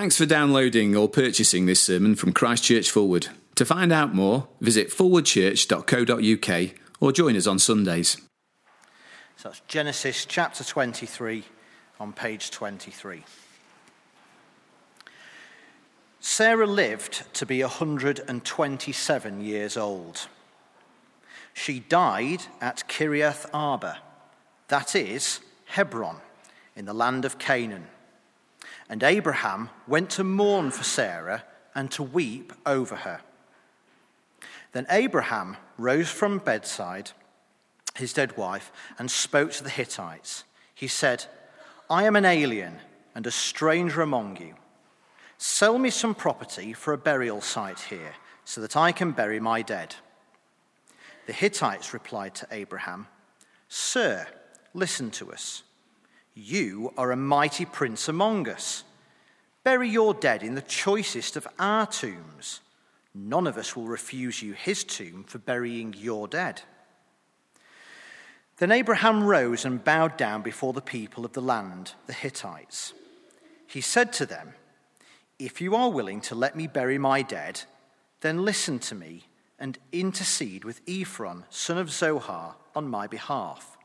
Thanks for downloading or purchasing this sermon from Christ Church Fulwood. To find out more, visit forwardchurch.co.uk or join us on Sundays. So that's Genesis chapter 23 on page 23. Sarah lived to be 127 years old. She died at Kiriath Arba, that is, Hebron, in the land of Canaan. And Abraham went to mourn for Sarah and to weep over her. Then Abraham rose from bedside, his dead wife, and spoke to the Hittites. He said, I am an alien and a stranger among you. Sell me some property for a burial site here, so that I can bury my dead. The Hittites replied to Abraham, Sir, listen to us. You are a mighty prince among us. Bury your dead in the choicest of our tombs. None of us will refuse you his tomb for burying your dead. Then Abraham rose and bowed down before the people of the land, the Hittites. He said to them, If you are willing to let me bury my dead, then listen to me and intercede with Ephron, son of Zohar, on my behalf,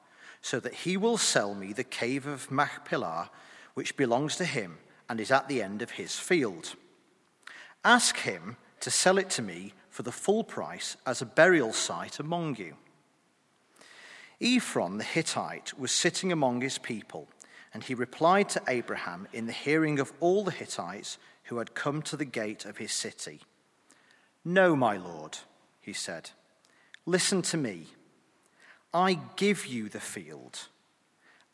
so that he will sell me the cave of Machpelah, which belongs to him and is at the end of his field. Ask him to sell it to me for the full price as a burial site among you. Ephron the Hittite was sitting among his people, and he replied to Abraham in the hearing of all the Hittites who had come to the gate of his city. No, my lord, he said, listen to me. I give you the field,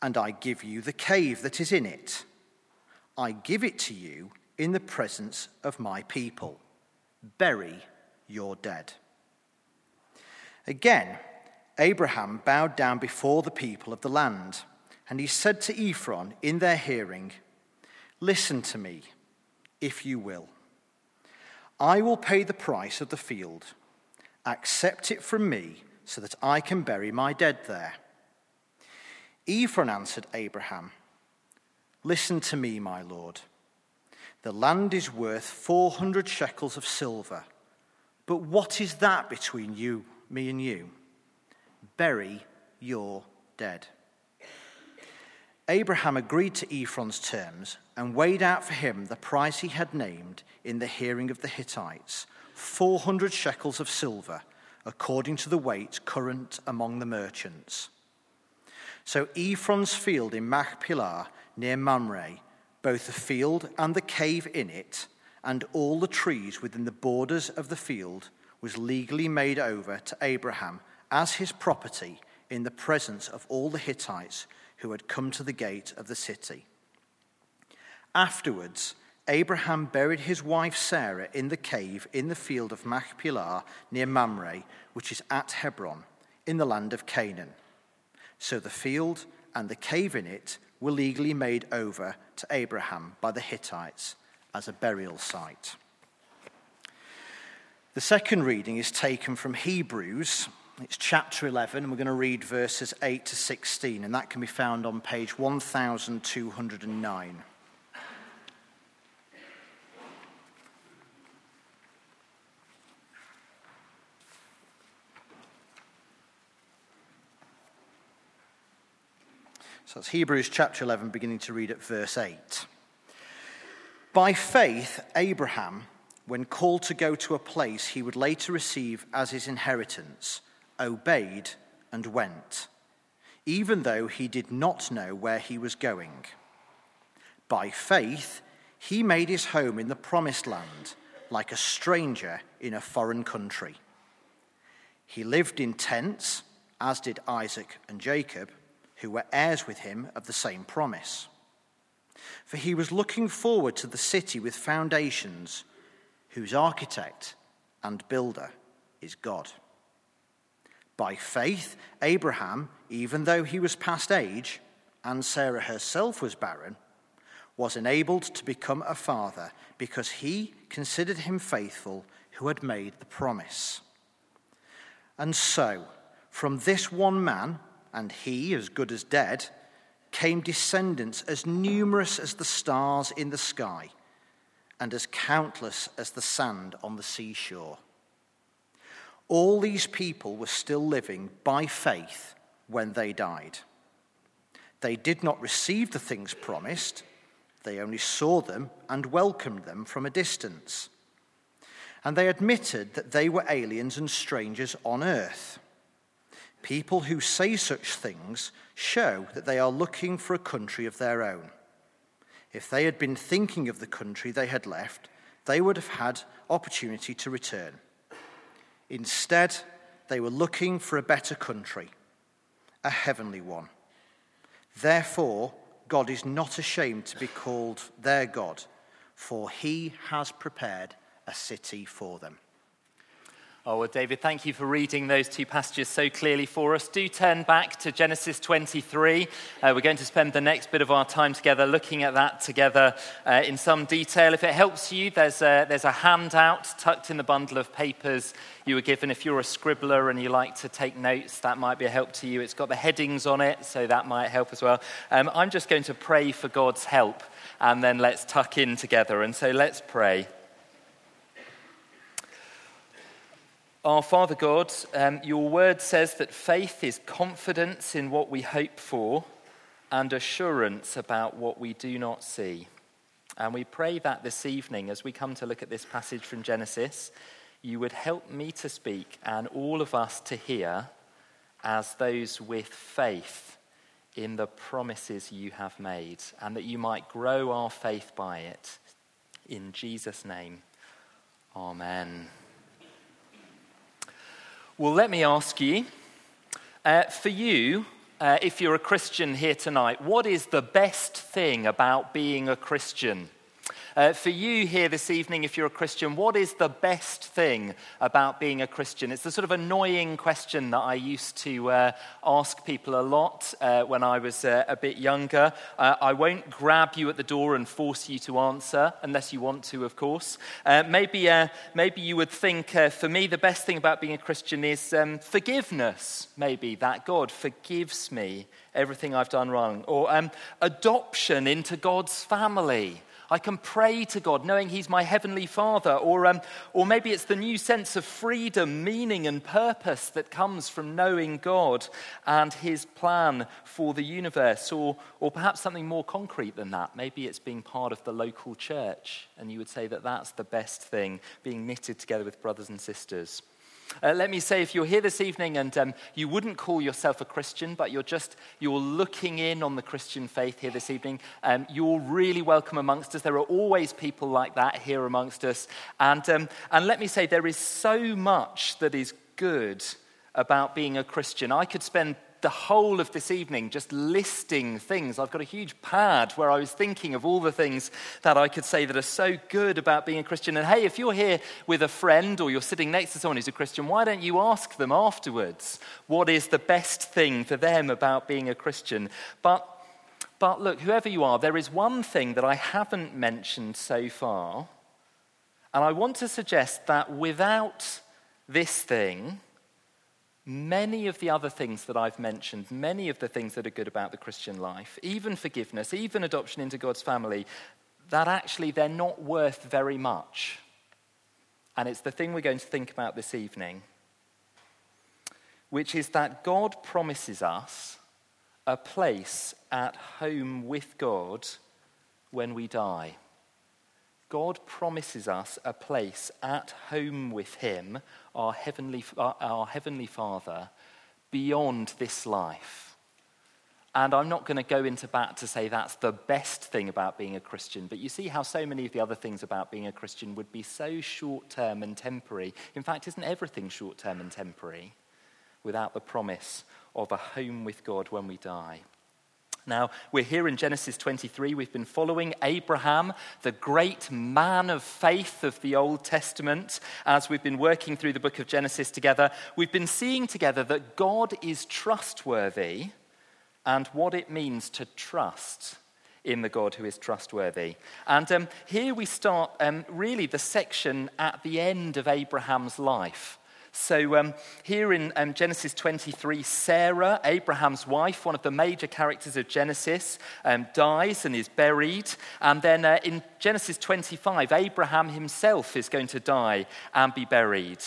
and I give you the cave that is in it. I give it to you in the presence of my people. Bury your dead. Again, Abraham bowed down before the people of the land, and he said to Ephron in their hearing, Listen to me, if you will. I will pay the price of the field. Accept it from me so that I can bury my dead there. Ephron answered Abraham, Listen to me, my Lord. The land is worth 400 shekels of silver. But what is that between you, me, and you? Bury your dead. Abraham agreed to Ephron's terms and weighed out for him the price he had named in the hearing of the Hittites 400 shekels of silver, according to the weight current among the merchants. So Ephron's field in Machpelah near Mamre, both the field and the cave in it, and all the trees within the borders of the field, was legally made over to Abraham as his property in the presence of all the Hittites who had come to the gate of the city. Afterwards, Abraham buried his wife Sarah in the cave in the field of Machpelah near Mamre, which is at Hebron, in the land of Canaan. So the field and the cave in it were legally made over to Abraham by the Hittites as a burial site. The second reading is taken from Hebrews. It's chapter 11, and we're going to read verses 8 to 16, and that can be found on page 1209. So that's Hebrews chapter 11, beginning to read at verse 8. By faith, Abraham, when called to go to a place he would later receive as his inheritance, obeyed and went, even though he did not know where he was going. By faith, he made his home in the promised land, like a stranger in a foreign country. He lived in tents, as did Isaac and Jacob who were heirs with him of the same promise. For he was looking forward to the city with foundations, whose architect and builder is God. By faith, Abraham, even though he was past age, and Sarah herself was barren, was enabled to become a father because he considered him faithful who had made the promise. And so, from this one man, and he, as good as dead, came descendants as numerous as the stars in the sky and as countless as the sand on the seashore. All these people were still living by faith when they died. They did not receive the things promised, they only saw them and welcomed them from a distance. And they admitted that they were aliens and strangers on earth. People who say such things show that they are looking for a country of their own. If they had been thinking of the country they had left, they would have had opportunity to return. Instead, they were looking for a better country, a heavenly one. Therefore, God is not ashamed to be called their God, for he has prepared a city for them. Oh, well, David, thank you for reading those two passages so clearly for us. Do turn back to Genesis 23. Uh, we're going to spend the next bit of our time together looking at that together uh, in some detail. If it helps you, there's a, there's a handout tucked in the bundle of papers you were given. If you're a scribbler and you like to take notes, that might be a help to you. It's got the headings on it, so that might help as well. Um, I'm just going to pray for God's help, and then let's tuck in together. And so let's pray. Our Father God, um, your word says that faith is confidence in what we hope for and assurance about what we do not see. And we pray that this evening, as we come to look at this passage from Genesis, you would help me to speak and all of us to hear as those with faith in the promises you have made, and that you might grow our faith by it. In Jesus' name, Amen. Well, let me ask you uh, for you, uh, if you're a Christian here tonight, what is the best thing about being a Christian? Uh, for you here this evening, if you're a Christian, what is the best thing about being a Christian? It's the sort of annoying question that I used to uh, ask people a lot uh, when I was uh, a bit younger. Uh, I won't grab you at the door and force you to answer, unless you want to, of course. Uh, maybe, maybe you would think, for me, the best thing about being a Christian is um, forgiveness, maybe, that God forgives me everything I've done wrong. Or um, adoption into God's family. I can pray to God knowing He's my Heavenly Father. Or, um, or maybe it's the new sense of freedom, meaning, and purpose that comes from knowing God and His plan for the universe. Or, or perhaps something more concrete than that. Maybe it's being part of the local church. And you would say that that's the best thing, being knitted together with brothers and sisters. Uh, let me say, if you're here this evening and um, you wouldn't call yourself a Christian, but you're just you're looking in on the Christian faith here this evening, um, you're really welcome amongst us. There are always people like that here amongst us, and um, and let me say, there is so much that is good about being a Christian. I could spend the whole of this evening just listing things. I've got a huge pad where I was thinking of all the things that I could say that are so good about being a Christian. And hey, if you're here with a friend or you're sitting next to someone who's a Christian, why don't you ask them afterwards what is the best thing for them about being a Christian? But but look, whoever you are, there is one thing that I haven't mentioned so far. And I want to suggest that without this thing, many of the other things that I've mentioned, many of the things that are good about the Christian life, even forgiveness, even adoption into God's family, that actually they're not worth very much. And it's the thing we're going to think about this evening, which is that God promises us a place at home with God when we die. God promises us a place at home with Him, our heavenly, our heavenly Father, beyond this life. And I'm not going to go into bat to say that's the best thing about being a Christian, but you see how so many of the other things about being a Christian would be so short term and temporary. In fact, isn't everything short term and temporary without the promise of a home with God when we die? Now, we're here in Genesis 23. We've been following Abraham, the great man of faith of the Old Testament, as we've been working through the book of Genesis together. We've been seeing together that God is trustworthy and what it means to trust in the God who is trustworthy. And um, here we start um, really the section at the end of Abraham's life. So, um, here in um, Genesis 23, Sarah, Abraham's wife, one of the major characters of Genesis, um, dies and is buried. And then uh, in Genesis 25, Abraham himself is going to die and be buried.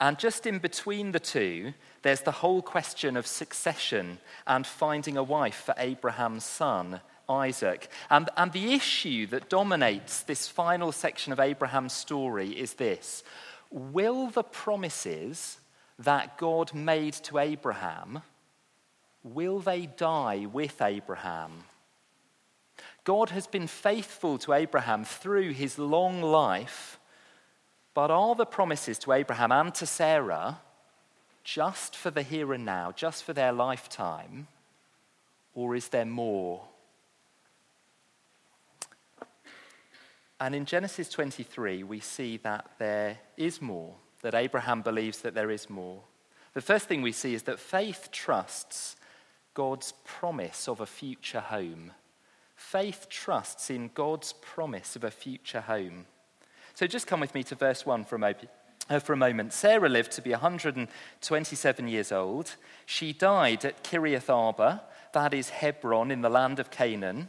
And just in between the two, there's the whole question of succession and finding a wife for Abraham's son, Isaac. And, and the issue that dominates this final section of Abraham's story is this Will the promises that God made to Abraham, will they die with Abraham? God has been faithful to Abraham through his long life, but are the promises to Abraham and to Sarah just for the here and now, just for their lifetime, or is there more? And in Genesis 23, we see that there is more, that Abraham believes that there is more. The first thing we see is that faith trusts God's promise of a future home. Faith trusts in God's promise of a future home. So just come with me to verse 1 for a moment. Uh, for a moment. Sarah lived to be 127 years old. She died at Kiriath Arba, that is Hebron in the land of Canaan.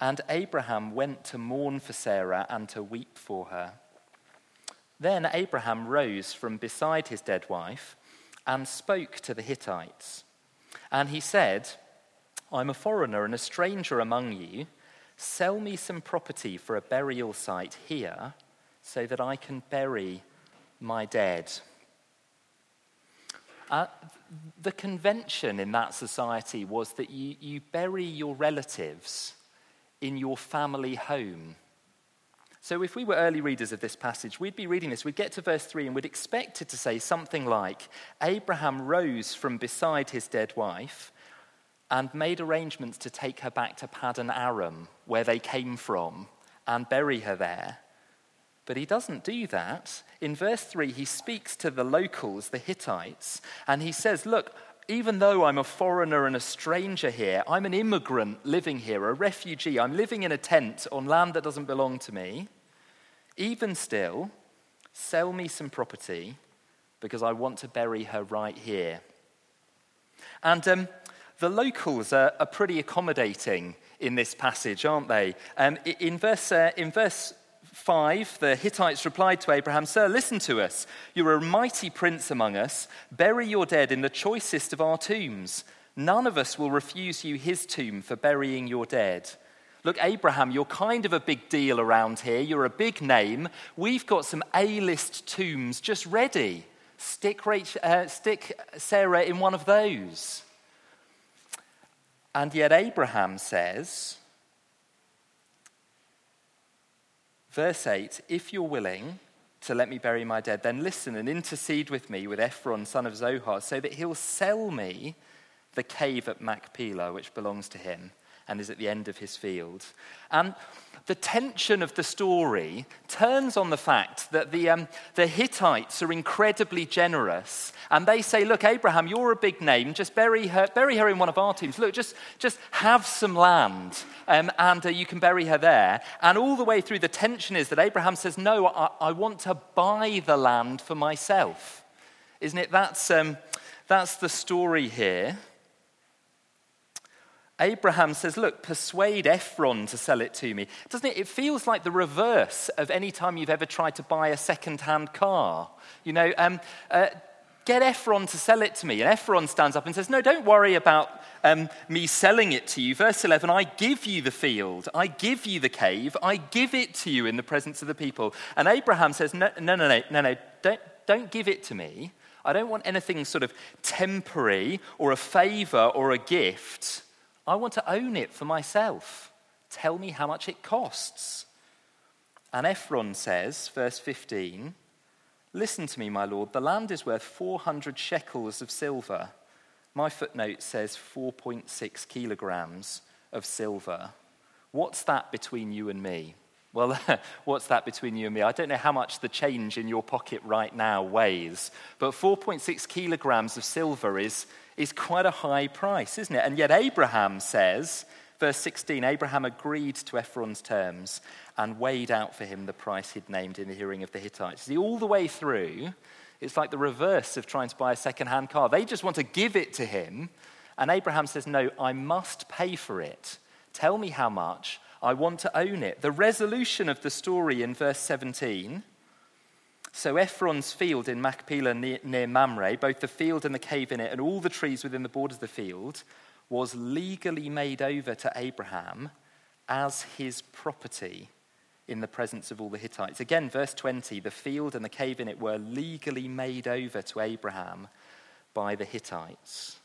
And Abraham went to mourn for Sarah and to weep for her. Then Abraham rose from beside his dead wife and spoke to the Hittites. And he said, I'm a foreigner and a stranger among you. Sell me some property for a burial site here so that I can bury my dead. Uh, the convention in that society was that you, you bury your relatives in your family home. So, if we were early readers of this passage, we'd be reading this, we'd get to verse 3 and we'd expect it to say something like Abraham rose from beside his dead wife and made arrangements to take her back to Paddan Aram, where they came from, and bury her there. But he doesn't do that. In verse 3, he speaks to the locals, the Hittites, and he says, Look, even though I'm a foreigner and a stranger here, I'm an immigrant living here, a refugee. I'm living in a tent on land that doesn't belong to me. Even still, sell me some property because I want to bury her right here. And um, the locals are, are, pretty accommodating in this passage, aren't they? Um, in, verse, uh, in verse 5, the Hittites replied to Abraham, Sir, listen to us. You're a mighty prince among us. Bury your dead in the choicest of our tombs. None of us will refuse you his tomb for burying your dead. Look, Abraham, you're kind of a big deal around here. You're a big name. We've got some A list tombs just ready. Stick, Rachel, uh, stick Sarah in one of those. And yet, Abraham says, Verse 8 If you're willing to let me bury my dead, then listen and intercede with me with Ephron, son of Zohar, so that he'll sell me the cave at Machpelah, which belongs to him and is at the end of his field. And the tension of the story turns on the fact that the, um, the Hittites are incredibly generous. And they say, Look, Abraham, you're a big name. Just bury her, bury her in one of our tombs. Look, just, just have some land um, and uh, you can bury her there. And all the way through, the tension is that Abraham says, No, I, I want to buy the land for myself. Isn't it? That's, um, that's the story here. Abraham says, Look, persuade Ephron to sell it to me. Doesn't it? It feels like the reverse of any time you've ever tried to buy a second hand car. You know, um, uh, get Ephron to sell it to me. And Ephron stands up and says, No, don't worry about um, me selling it to you. Verse 11 I give you the field, I give you the cave, I give it to you in the presence of the people. And Abraham says, No, no, no, no, no, no don't, don't give it to me. I don't want anything sort of temporary or a favor or a gift. I want to own it for myself. Tell me how much it costs. And Ephron says, verse 15, Listen to me, my lord, the land is worth 400 shekels of silver. My footnote says 4.6 kilograms of silver. What's that between you and me? Well, what's that between you and me? I don't know how much the change in your pocket right now weighs, but 4.6 kilograms of silver is, is quite a high price, isn't it? And yet, Abraham says, verse 16, Abraham agreed to Ephron's terms and weighed out for him the price he'd named in the hearing of the Hittites. See, all the way through, It's like the reverse of trying to buy a second-hand car. They just want to give it to him. And Abraham says, No, I must pay for it. Tell me how much. I want to own it. The resolution of the story in verse 17 so Ephron's field in Machpelah near, near Mamre, both the field and the cave in it, and all the trees within the borders of the field, was legally made over to Abraham as his property in the presence of all the Hittites. Again, verse 20 the field and the cave in it were legally made over to Abraham by the Hittites.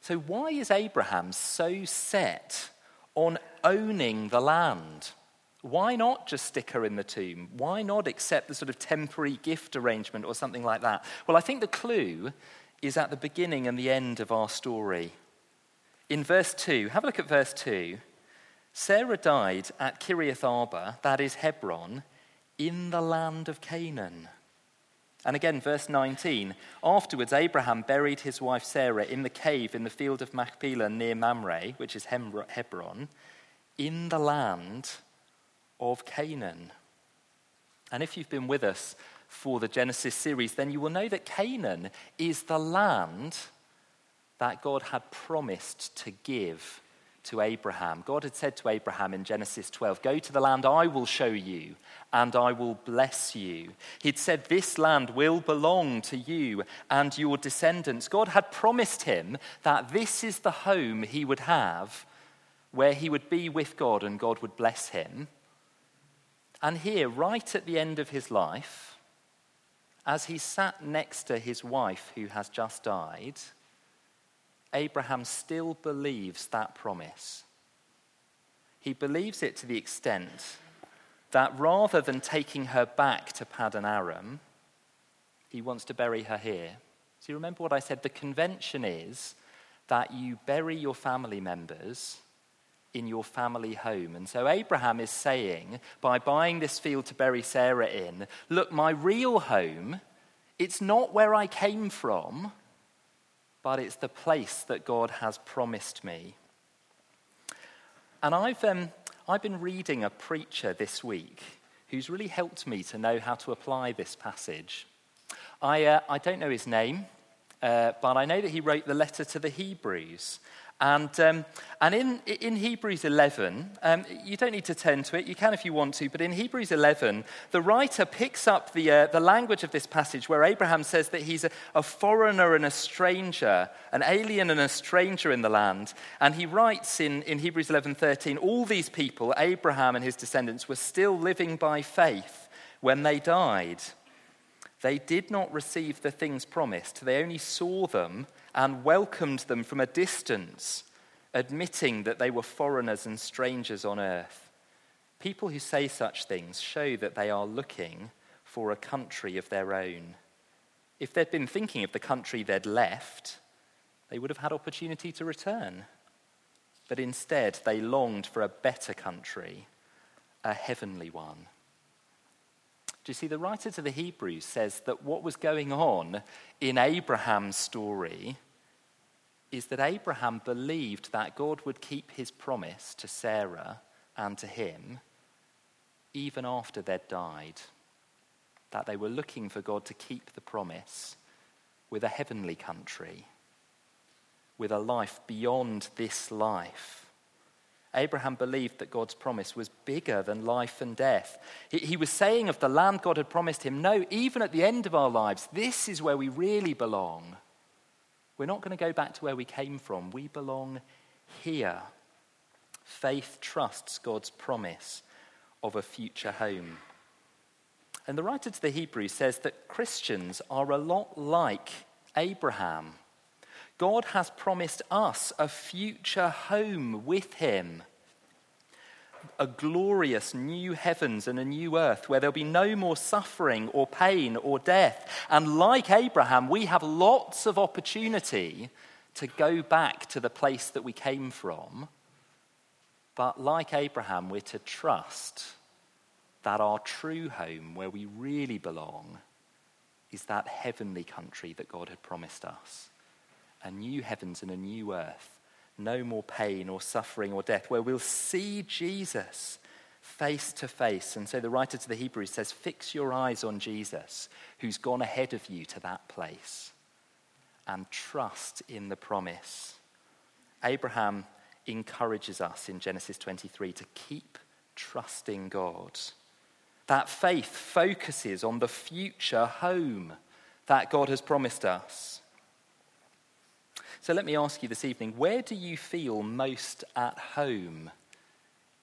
So, why is Abraham so set on owning the land? Why not just stick her in the tomb? Why not accept the sort of temporary gift arrangement or something like that? Well, I think the clue is at the beginning and the end of our story. In verse 2, have a look at verse 2. Sarah died at Kiriath Arba, that is Hebron, in the land of Canaan. And again, verse 19. Afterwards, Abraham buried his wife Sarah in the cave in the field of Machpelah near Mamre, which is Hebron, in the land of Canaan. And if you've been with us for the Genesis series, then you will know that Canaan is the land that God had promised to give to Abraham. God had said to Abraham in Genesis 12, Go to the land I will show you, and I will bless you. He'd said, This land will belong to you and your descendants. God had promised him that this is the home he would have where he would be with God and God would bless him. And here, right at the end of his life, as he sat next to his wife who has just died, Abraham still believes that promise. He believes it to the extent that rather than taking her back to Paddan Aram, he wants to bury her here. So you remember what I said? The convention is that you bury your family members in your family home. And so Abraham is saying, by buying this field to bury Sarah in, look, my real home, it's not where I came from, but it's the place that God has promised me. And I've, um, I've been reading a preacher this week who's really helped me to know how to apply this passage. I, uh, I don't know his name, uh, but I know that he wrote the letter to the Hebrews. And, um, and in, in Hebrews 11, um, you don't need to turn to it, you can if you want to, but in Hebrews 11, the writer picks up the, uh, the language of this passage where Abraham says that he's a, a foreigner and a stranger, an alien and a stranger in the land. And he writes in, in Hebrews 11:13, all these people, Abraham and his descendants, were still living by faith when they died. They did not receive the things promised, they only saw them and welcomed them from a distance, admitting that they were foreigners and strangers on earth. People who say such things show that they are looking for a country of their own. If they'd been thinking of the country they'd left, they would have had opportunity to return. But instead, they longed for a better country, a heavenly one. Do you see, the writer to the Hebrews says that what was going on in Abraham's story is that Abraham believed that God would keep his promise to Sarah and to him even after they'd died. That they were looking for God to keep the promise with a heavenly country, with a life beyond this life. Abraham believed that God's promise was bigger than life and death. He, he, was saying of the land God had promised him, no, even at the end of our lives, this is where we really belong. We're not going to go back to where we came from. We belong here. Faith trusts God's promise of a future home. And the writer to the Hebrews says that Christians are a lot like Abraham. God has promised us a future home with Him. A glorious new heavens and a new earth where there'll be no more suffering or pain or death. And like Abraham, we have lots of opportunity to go back to the place that we came from. But like Abraham, we're to trust that our true home, where we really belong, is that heavenly country that God had promised us a new heavens and a new earth, no more pain or suffering or death, where we'll see Jesus face to face. And so the writer to the Hebrews says, Fix your eyes on Jesus, who's gone ahead of you to that place, and trust in the promise. Abraham encourages us in Genesis 23 to keep trusting God. That faith focuses on the future home that God has promised us. So let me ask you this evening where do you feel most at home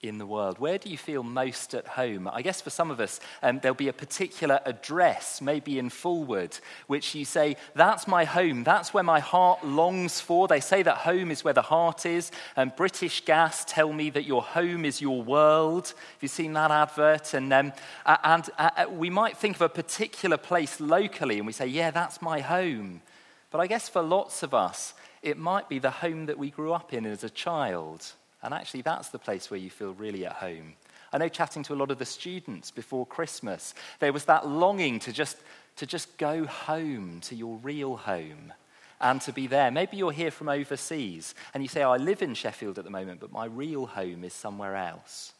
in the world? Where do you feel most at home? I guess for some of us, um, there'll be a particular address, maybe in Fulwood, which you say, That's my home. That's where my heart longs for. They say that home is where the heart is. And British Gas tell me that your home is your world. Have you seen that advert? And, um, and uh, uh, we might think of a particular place locally and we say, Yeah, that's my home. But I guess for lots of us, it might be the home that we grew up in as a child and actually, that's the place where you feel really at home. I know chatting to a lot of the students before Christmas, there was that longing to just, to just go home to your real home and to be there. Maybe you're here from overseas and you say, oh, I live in Sheffield at the moment, but my real home is somewhere else.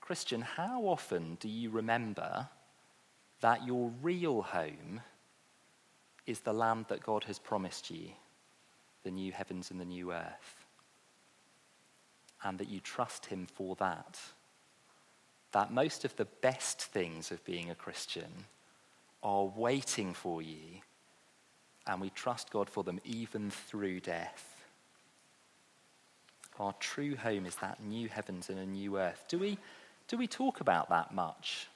Christian, how often do you remember that your real home is the land that God has promised you, the new heavens and the new earth? and that you trust Him for that. That most of the best things of being a Christian are waiting for you, and we trust God for them even through death. Our true home is that new heavens and a new earth. Do we, do we talk about that much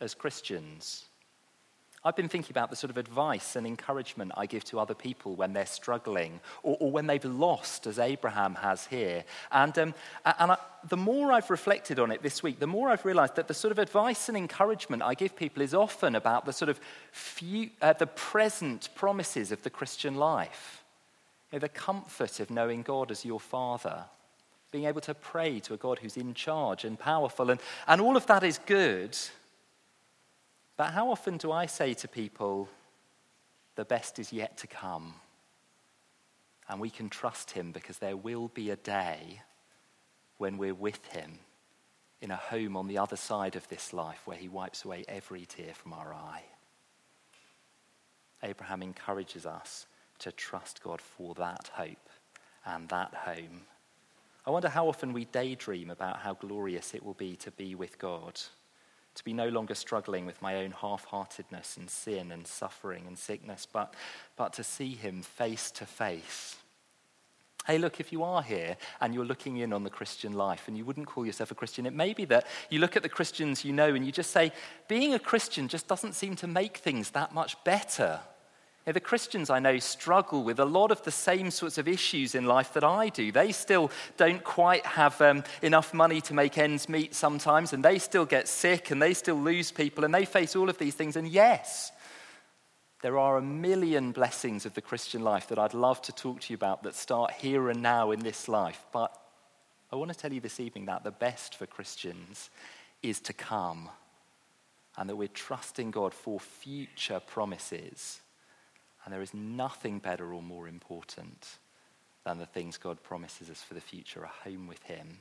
as Christians? I've been thinking about the sort of advice and encouragement I give to other people when they're struggling or, or when they've lost, as Abraham has here. And, um, and I, the more I've reflected on it this week, the more I've realized that the sort of advice and encouragement I give people is often about the sort of few, uh, the present promises of the Christian life. You know, the comfort of knowing God as your Father, being able to pray to a God who's in charge and powerful. And, and all of that is good. But how often do I say to people, the best is yet to come? And we can trust him because there will be a day when we're with him in a home on the other side of this life where he wipes away every tear from our eye. Abraham encourages us to trust God for that hope and that home. I wonder how often we daydream about how glorious it will be to be with God to be no longer struggling with my own half heartedness and sin and suffering and sickness, but, but to see Him face to face. Hey, look, if you are here and you're looking in on the Christian life and you wouldn't call yourself a Christian, it may be that you look at the Christians you know and you just say, being a Christian just doesn't seem to make things that much better. Now, the Christians I know struggle with a lot of the same sorts of issues in life that I do. They still don't quite have um, enough money to make ends meet sometimes, and they still get sick, and they still lose people, and they face all of these things. And yes, there are a million blessings of the Christian life that I'd love to talk to you about that start here and now in this life. But I want to tell you this evening that the best for Christians is to come, and that we're trusting God for future promises and there is nothing better or more important than the things God promises us for the future, a home with Him.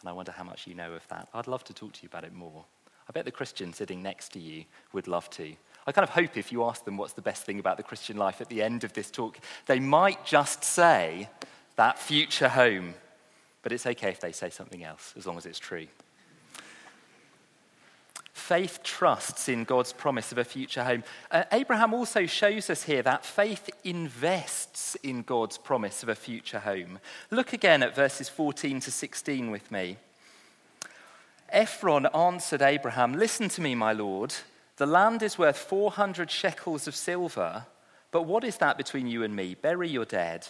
And I wonder how much you know of that. I'd love to talk to you about it more. I bet the Christian sitting next to you would love to. I kind of hope if you ask them what's the best thing about the Christian life at the end of this talk, they might just say that future home. But it's okay if they say something else, as long as it's true. Faith trusts in God's promise of a future home. Uh, Abraham also shows us here that faith invests in God's promise of a future home. Look again at verses 14 to 16 with me. Ephron answered Abraham, Listen to me, my lord. The land is worth 400 shekels of silver, but what is that between you and me? Bury your dead.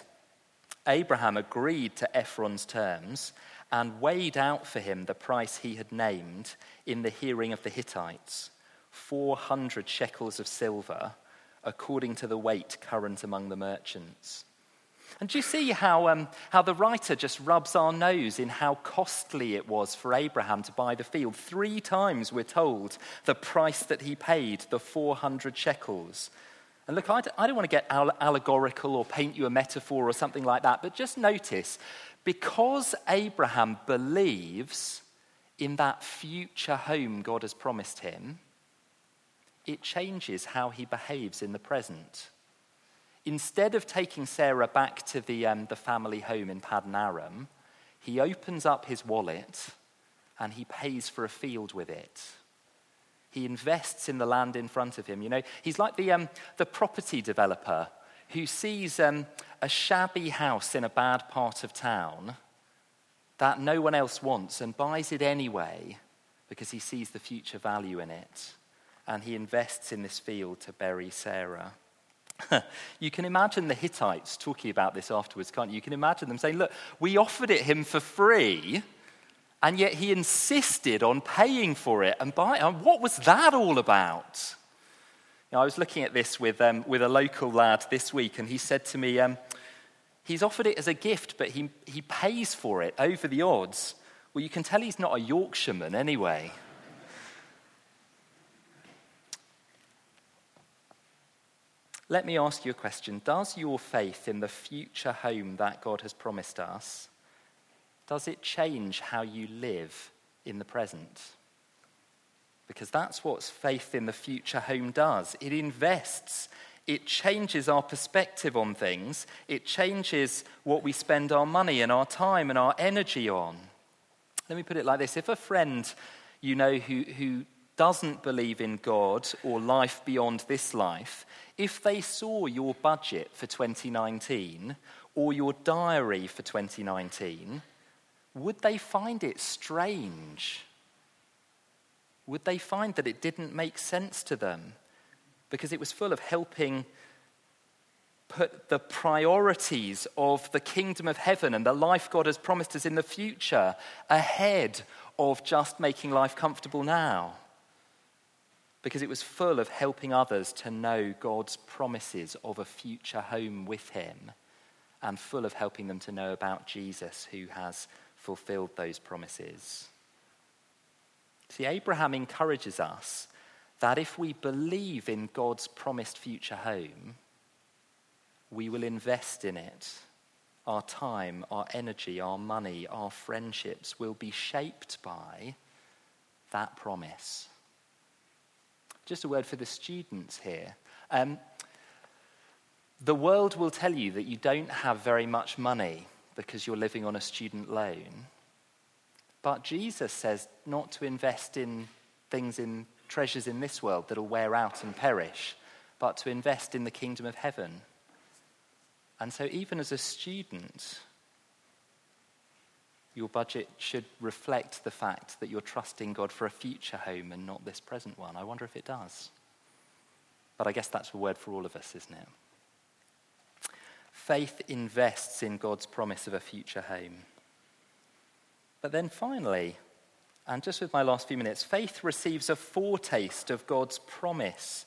Abraham agreed to Ephron's terms and weighed out for him the price he had named in the hearing of the Hittites 400 shekels of silver, according to the weight current among the merchants. And do you see how, um, how the writer just rubs our nose in how costly it was for Abraham to buy the field? Three times we're told the price that he paid, the 400 shekels. And look, I don't want to get allegorical or paint you a metaphor or something like that, but just notice Because Abraham believes in that future home God has promised him, it changes how he behaves in the present. Instead of taking Sarah back to the, um, the family home in Paddan Aram, he opens up his wallet and he pays for a field with it. He invests in the land in front of him. You know, he's like the, um, the property developer who sees um, a shabby house in a bad part of town that no one else wants and buys it anyway because he sees the future value in it. And he invests in this field to bury Sarah. you can imagine the Hittites talking about this afterwards, can't you? You can imagine them saying, Look, we offered it him for free, and yet he insisted on paying for it and buying. What was that all about? You know, I was looking at this with, um, with a local lad this week, and he said to me, um, He's offered it as a gift, but he, he pays for it over the odds. Well, you can tell he's not a Yorkshireman anyway. Let me ask you a question. Does your faith in the future home that God has promised us, does it change how you live in the present? Because that's what faith in the future home does. It invests, it changes our perspective on things, it changes what we spend our money and our time and our energy on. Let me put it like this if a friend you know who, who doesn't believe in God or life beyond this life, if they saw your budget for 2019 or your diary for 2019, would they find it strange? Would they find that it didn't make sense to them? Because it was full of helping put the priorities of the kingdom of heaven and the life God has promised us in the future ahead of just making life comfortable now because it was full of helping others to know God's promises of a future home with Him and full of helping them to know about Jesus who has fulfilled those promises. See, Abraham encourages us that if we believe in God's promised future home, we will invest in it. Our time, our energy, our money, our friendships will be shaped by that promise. Just a word for the students here. Um, the world will tell you that you don't have very much money because you're living on a student loan. But Jesus says not to invest in things in treasures in this world that'll wear out and perish, but to invest in the kingdom of heaven. And so, even as a student, your budget should reflect the fact that you're trusting God for a future home and not this present one. I wonder if it does. But I guess that's a word for all of us, isn't it? Faith invests in God's promise of a future home. But then finally, and just with my last few minutes, faith receives a foretaste of God's promise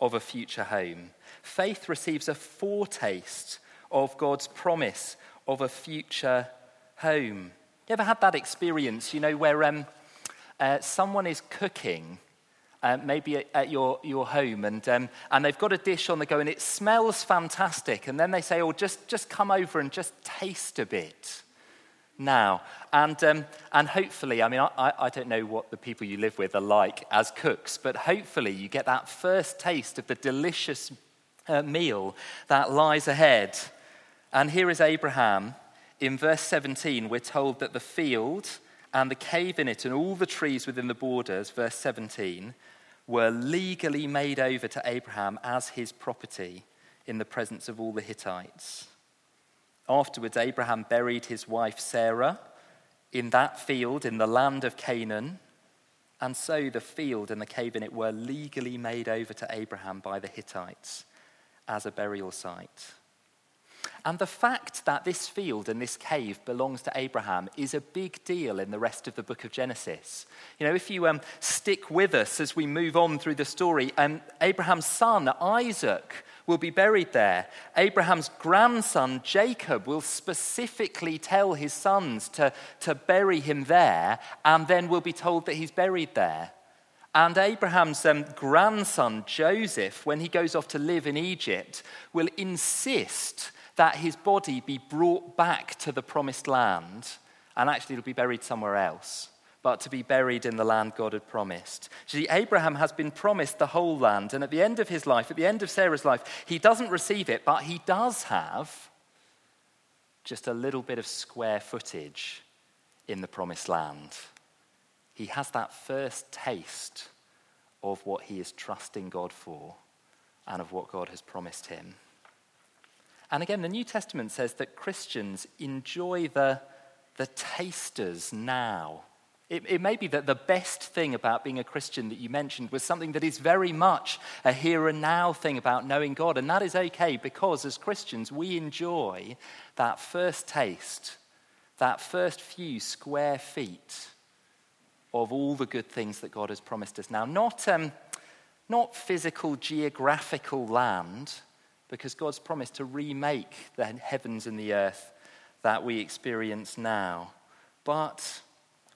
of a future home. Faith receives a foretaste of God's promise of a future home. You ever had that experience, you know, where um, uh, someone is cooking, uh, maybe at, your, your home, and, um, and they've got a dish on the go and it smells fantastic, and then they say, oh, just, just come over and just taste a bit now. And, um, and hopefully, I mean, I, I don't know what the people you live with are like as cooks, but hopefully you get that first taste of the delicious uh, meal that lies ahead. And here is Abraham in verse 17, we're told that the field and the cave in it and all the trees within the borders, verse 17, were legally made over to Abraham as his property in the presence of all the Hittites. Afterwards, Abraham buried his wife Sarah in that field in the land of Canaan. And so the field and the cave in it were legally made over to Abraham by the Hittites as a burial site. And the fact that this field and this cave belongs to Abraham is a big deal in the rest of the book of Genesis. You know, if you um, stick with us as we move on through the story, um, Abraham's son, Isaac, will be buried there. Abraham's grandson, Jacob, will specifically tell his sons to, to bury him there, and then we'll be told that he's buried there. And Abraham's um, grandson, Joseph, when he goes off to live in Egypt, will insist that his body be brought back to the promised land, and actually it'll be buried somewhere else, but to be buried in the land God had promised. See, Abraham has been promised the whole land, and at the end of his life, at the end of Sarah's life, he doesn't receive it, but he does have just a little bit of square footage in the promised land. He has that first taste of what he is trusting God for and of what God has promised him. And again, the New Testament says that Christians enjoy the, the tasters now. It, it may be that the best thing about being a Christian that you mentioned was something that is very much a here and now thing about knowing God. And that is okay because as Christians, we enjoy that first taste, that first few square feet of all the good things that God has promised us now. Not, um, not physical, geographical land, because God's promised to remake the heavens and the earth that we experience now. But,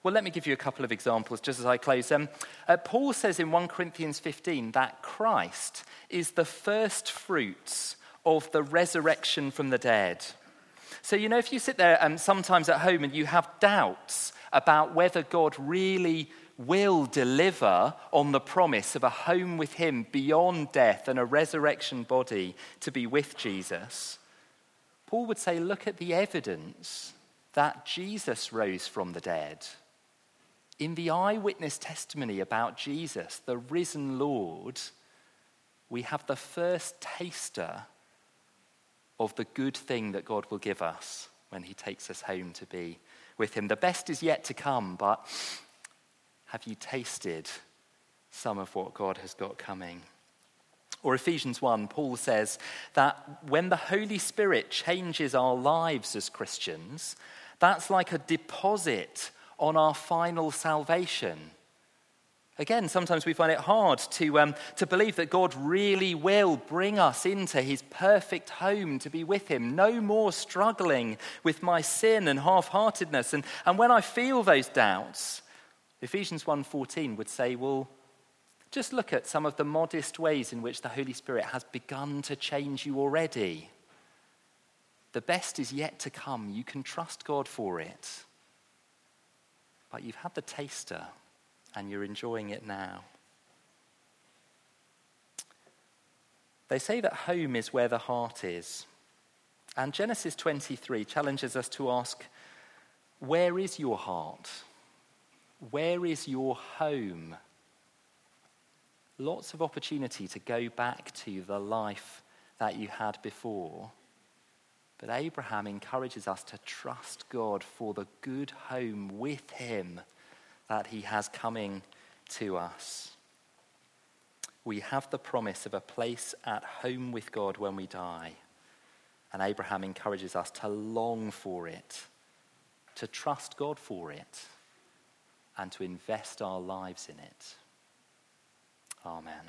well, let me give you a couple of examples just as I close. Um, uh, Paul says in 1 Corinthians 15 that Christ is the first fruits of the resurrection from the dead. So, you know, if you sit there um, sometimes at home and you have doubts about whether God really will deliver on the promise of a home with Him beyond death and a resurrection body to be with Jesus, Paul would say, look at the evidence that Jesus rose from the dead. In the eyewitness testimony about Jesus, the risen Lord, we have the first taster of the good thing that God will give us when He takes us home to be with Him. The best is yet to come, but have you tasted some of what God has got coming? Or Ephesians 1, Paul says that when the Holy Spirit changes our lives as Christians, that's like a deposit on our final salvation. Again, sometimes we find it hard to, um, to believe that God really will bring us into his perfect home to be with him. No more struggling with my sin and half heartedness. And, and when I feel those doubts, Ephesians 1:14 would say, well, just look at some of the modest ways in which the Holy Spirit has begun to change you already. The best is yet to come. You can trust God for it. But you've had the taster and you're enjoying it now. They say that home is where the heart is. And Genesis 23 challenges us to ask, where is your heart? Where is your home? Lots of opportunity to go back to the life that you had before. But Abraham encourages us to trust God for the good home with him that he has coming to us. We have the promise of a place at home with God when we die. And Abraham encourages us to long for it, to trust God for it and to invest our lives in it. Amen.